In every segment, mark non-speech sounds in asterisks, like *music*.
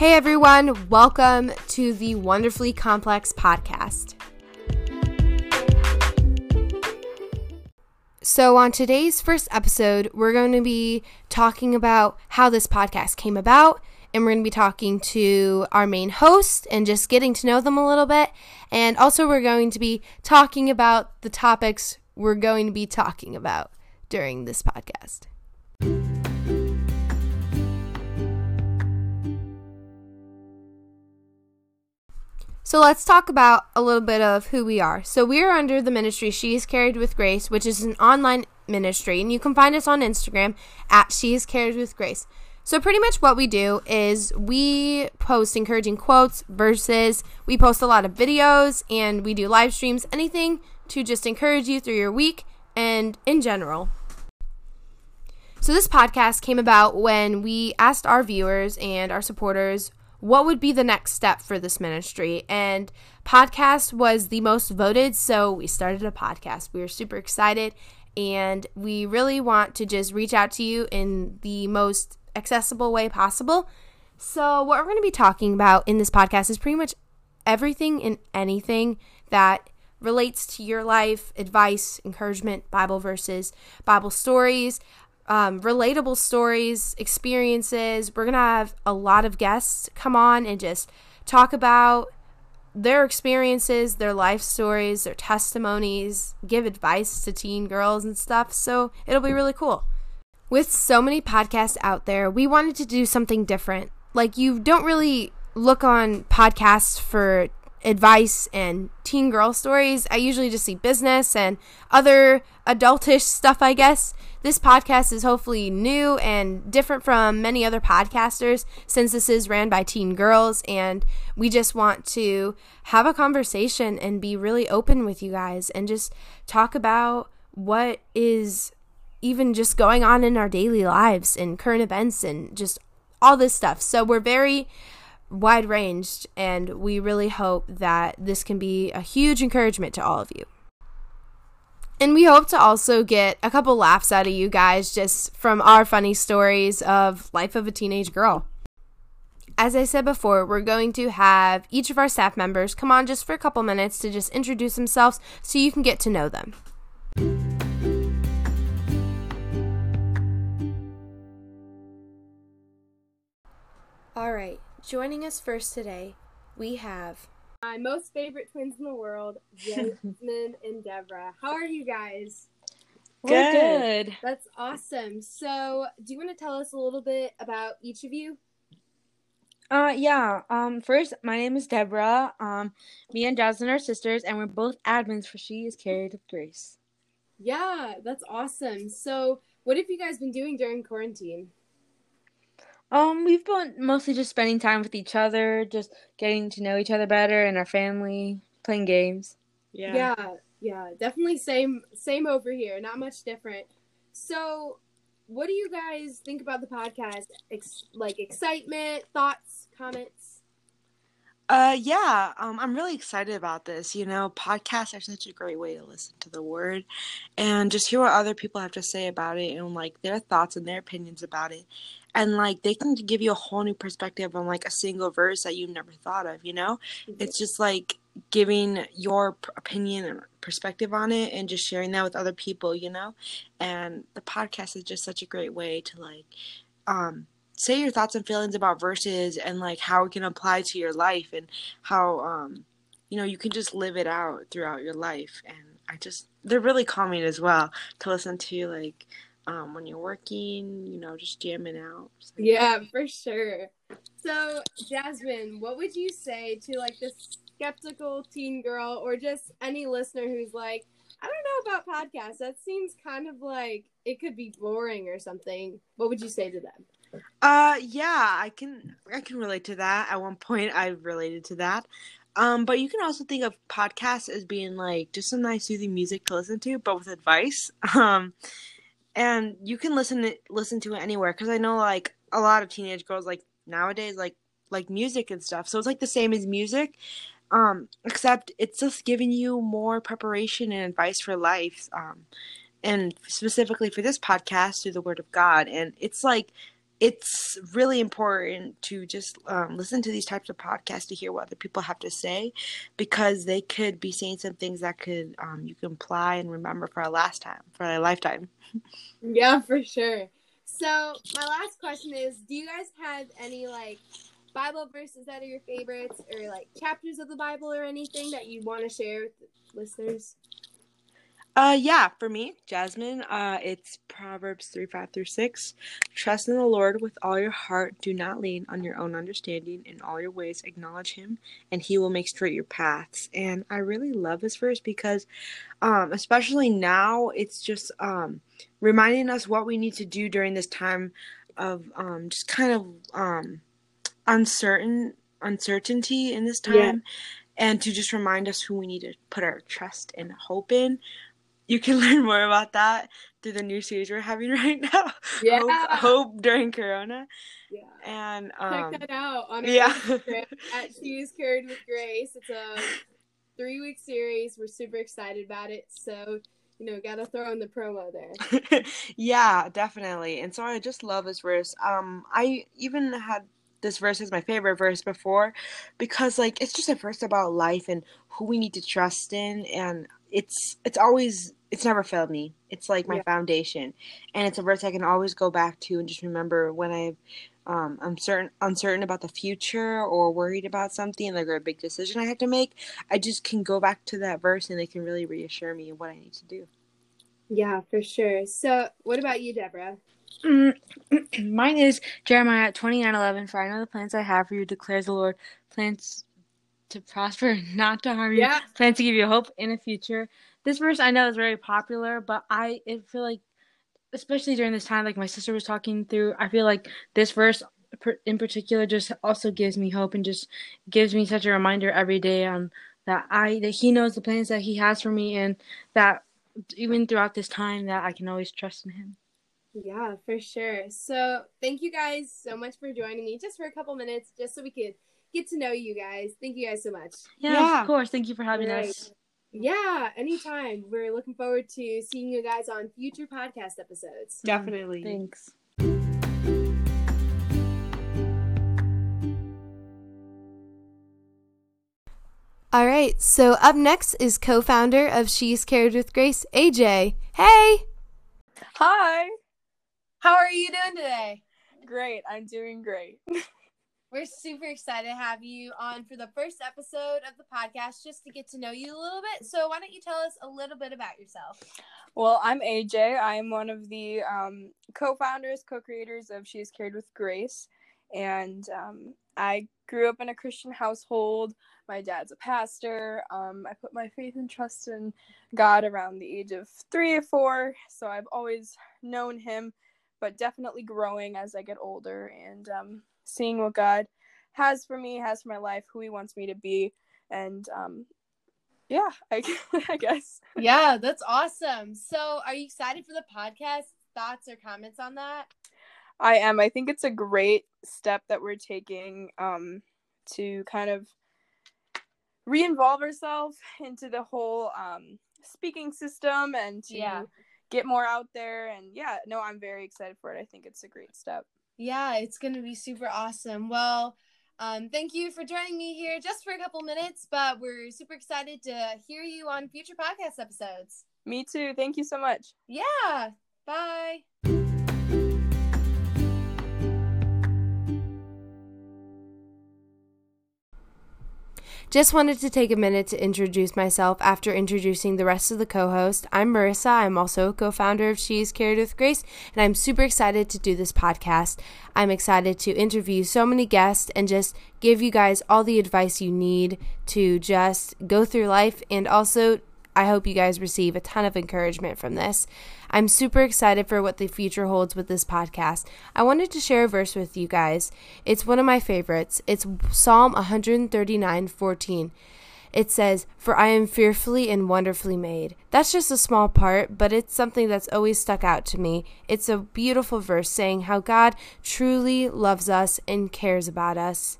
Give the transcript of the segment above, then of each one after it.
Hey everyone, welcome to the Wonderfully Complex podcast. So, on today's first episode, we're going to be talking about how this podcast came about, and we're going to be talking to our main host and just getting to know them a little bit. And also, we're going to be talking about the topics we're going to be talking about during this podcast. So let's talk about a little bit of who we are. So we are under the ministry She is Carried with Grace, which is an online ministry, and you can find us on Instagram at She is Carried with Grace. So pretty much what we do is we post encouraging quotes, verses, we post a lot of videos, and we do live streams, anything to just encourage you through your week and in general. So this podcast came about when we asked our viewers and our supporters what would be the next step for this ministry? And podcast was the most voted, so we started a podcast. We were super excited and we really want to just reach out to you in the most accessible way possible. So, what we're going to be talking about in this podcast is pretty much everything and anything that relates to your life, advice, encouragement, Bible verses, Bible stories, um, relatable stories, experiences. We're going to have a lot of guests come on and just talk about their experiences, their life stories, their testimonies, give advice to teen girls and stuff. So it'll be really cool. With so many podcasts out there, we wanted to do something different. Like, you don't really look on podcasts for advice and teen girl stories. I usually just see business and other adultish stuff, I guess. This podcast is hopefully new and different from many other podcasters since this is ran by teen girls. And we just want to have a conversation and be really open with you guys and just talk about what is even just going on in our daily lives and current events and just all this stuff. So we're very wide ranged and we really hope that this can be a huge encouragement to all of you. And we hope to also get a couple laughs out of you guys just from our funny stories of life of a teenage girl. As I said before, we're going to have each of our staff members come on just for a couple minutes to just introduce themselves so you can get to know them. All right, joining us first today, we have my most favorite twins in the world, *laughs* Jasmine and Deborah. How are you guys? We're good. That's awesome. So, do you want to tell us a little bit about each of you? Uh, yeah. Um, first, my name is Deborah. Um, me and Jasmine are sisters, and we're both admins for She Is Carried with Grace. Yeah, that's awesome. So, what have you guys been doing during quarantine? Um, we've been mostly just spending time with each other, just getting to know each other better and our family, playing games. Yeah. Yeah, yeah, definitely same same over here. Not much different. So, what do you guys think about the podcast? Ex- like excitement, thoughts, comments? Uh, yeah, um, I'm really excited about this. You know, podcasts are such a great way to listen to the word and just hear what other people have to say about it and like their thoughts and their opinions about it and like they can give you a whole new perspective on like a single verse that you've never thought of you know? Mm-hmm. it's just like giving your opinion and perspective on it and just sharing that with other people you know? And the podcast is just such a great way to like um say your thoughts and feelings about verses and like how it can apply to your life and how um you know you can just live it out throughout your life. And i just they're really calming as well to listen to like um, when you're working, you know, just jamming out. So. Yeah, for sure. So, Jasmine, what would you say to like this skeptical teen girl or just any listener who's like, I don't know about podcasts. That seems kind of like it could be boring or something. What would you say to them? Uh yeah, I can I can relate to that. At one point I related to that. Um, but you can also think of podcasts as being like just some nice soothing music to listen to, but with advice. *laughs* Um, and you can listen to, listen to it anywhere because I know like a lot of teenage girls like nowadays like like music and stuff. So it's like the same as music, um, except it's just giving you more preparation and advice for life, um, and specifically for this podcast through the Word of God. And it's like it's really important to just um, listen to these types of podcasts to hear what other people have to say because they could be saying some things that could um, you can apply and remember for a last time for a lifetime. *laughs* Yeah for sure. So my last question is do you guys have any like bible verses that are your favorites or like chapters of the bible or anything that you want to share with listeners uh, yeah, for me, Jasmine, uh, it's Proverbs 3 5 through 6. Trust in the Lord with all your heart. Do not lean on your own understanding. In all your ways, acknowledge Him, and He will make straight your paths. And I really love this verse because, um, especially now, it's just um, reminding us what we need to do during this time of um, just kind of um, uncertain uncertainty in this time. Yeah. And to just remind us who we need to put our trust and hope in you can *laughs* learn more about that through the new series we're having *laughs* right now. Yeah. Hope, Hope during Corona. Yeah. And um, check that out on our yeah. Instagram *laughs* at She's Carried with Grace. It's a three week series. We're super excited about it. So you know, gotta throw in the promo there. yeah, definitely. And so I just love this verse. Um, I even had this verse as my favorite verse before because like it's just a verse about life and who we need to trust in and it's it's always it's never failed me. It's like my yeah. foundation, and it's a verse I can always go back to and just remember when I, um, I'm certain uncertain about the future or worried about something like a big decision I have to make. I just can go back to that verse and it can really reassure me what I need to do. Yeah, for sure. So, what about you, Deborah? Mm, *clears throat* mine is Jeremiah twenty nine eleven. For I know the plans I have for you, declares the Lord, plans to prosper, *laughs* not to harm you. Yeah. Plans to give you hope in the future this verse I know is very popular, but I feel like, especially during this time, like my sister was talking through, I feel like this verse in particular just also gives me hope and just gives me such a reminder every day on that I that He knows the plans that He has for me, and that even throughout this time that I can always trust in Him. Yeah, for sure. So thank you guys so much for joining me just for a couple minutes, just so we could get to know you guys. Thank you guys so much. Yeah, yeah. of course. Thank you for having right. us. Yeah, anytime. We're looking forward to seeing you guys on future podcast episodes. Definitely. Thanks. All right, so up next is co founder of She's Carried with Grace, AJ. Hey! Hi! How are you doing today? Great, I'm doing great. *laughs* We're super excited to have you on for the first episode of the podcast just to get to know you a little bit. So, why don't you tell us a little bit about yourself? Well, I'm AJ. I'm one of the um, co founders, co creators of She's Carried with Grace. And um, I grew up in a Christian household. My dad's a pastor. Um, I put my faith and trust in God around the age of three or four. So, I've always known Him, but definitely growing as I get older. And um, seeing what God has for me, has for my life, who He wants me to be, and um, yeah, *laughs* I, I guess. Yeah, that's awesome. So, are you excited for the podcast? Thoughts or comments on that? I am. I think it's a great step that we're taking um, to kind of re-involve ourselves into the whole um, speaking system and to yeah. get more out there. And yeah, no, I'm very excited for it. I think it's a great step. Yeah, it's going to be super awesome. Well, um, thank you for joining me here just for a couple minutes, but we're super excited to hear you on future podcast episodes. Me too. Thank you so much. Yeah. Bye. Just wanted to take a minute to introduce myself after introducing the rest of the co host. I'm Marissa. I'm also a co founder of She's Carried with Grace, and I'm super excited to do this podcast. I'm excited to interview so many guests and just give you guys all the advice you need to just go through life and also I hope you guys receive a ton of encouragement from this. I'm super excited for what the future holds with this podcast. I wanted to share a verse with you guys. It's one of my favorites. It's Psalm 139:14. It says, "For I am fearfully and wonderfully made." That's just a small part, but it's something that's always stuck out to me. It's a beautiful verse saying how God truly loves us and cares about us.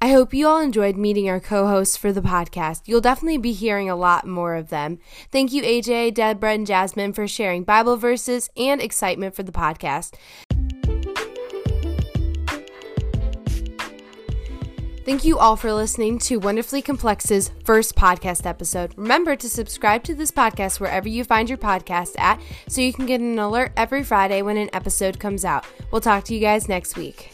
I hope you all enjoyed meeting our co hosts for the podcast. You'll definitely be hearing a lot more of them. Thank you, AJ, Deborah, and Jasmine for sharing Bible verses and excitement for the podcast. Thank you all for listening to Wonderfully Complex's first podcast episode. Remember to subscribe to this podcast wherever you find your podcast at so you can get an alert every Friday when an episode comes out. We'll talk to you guys next week.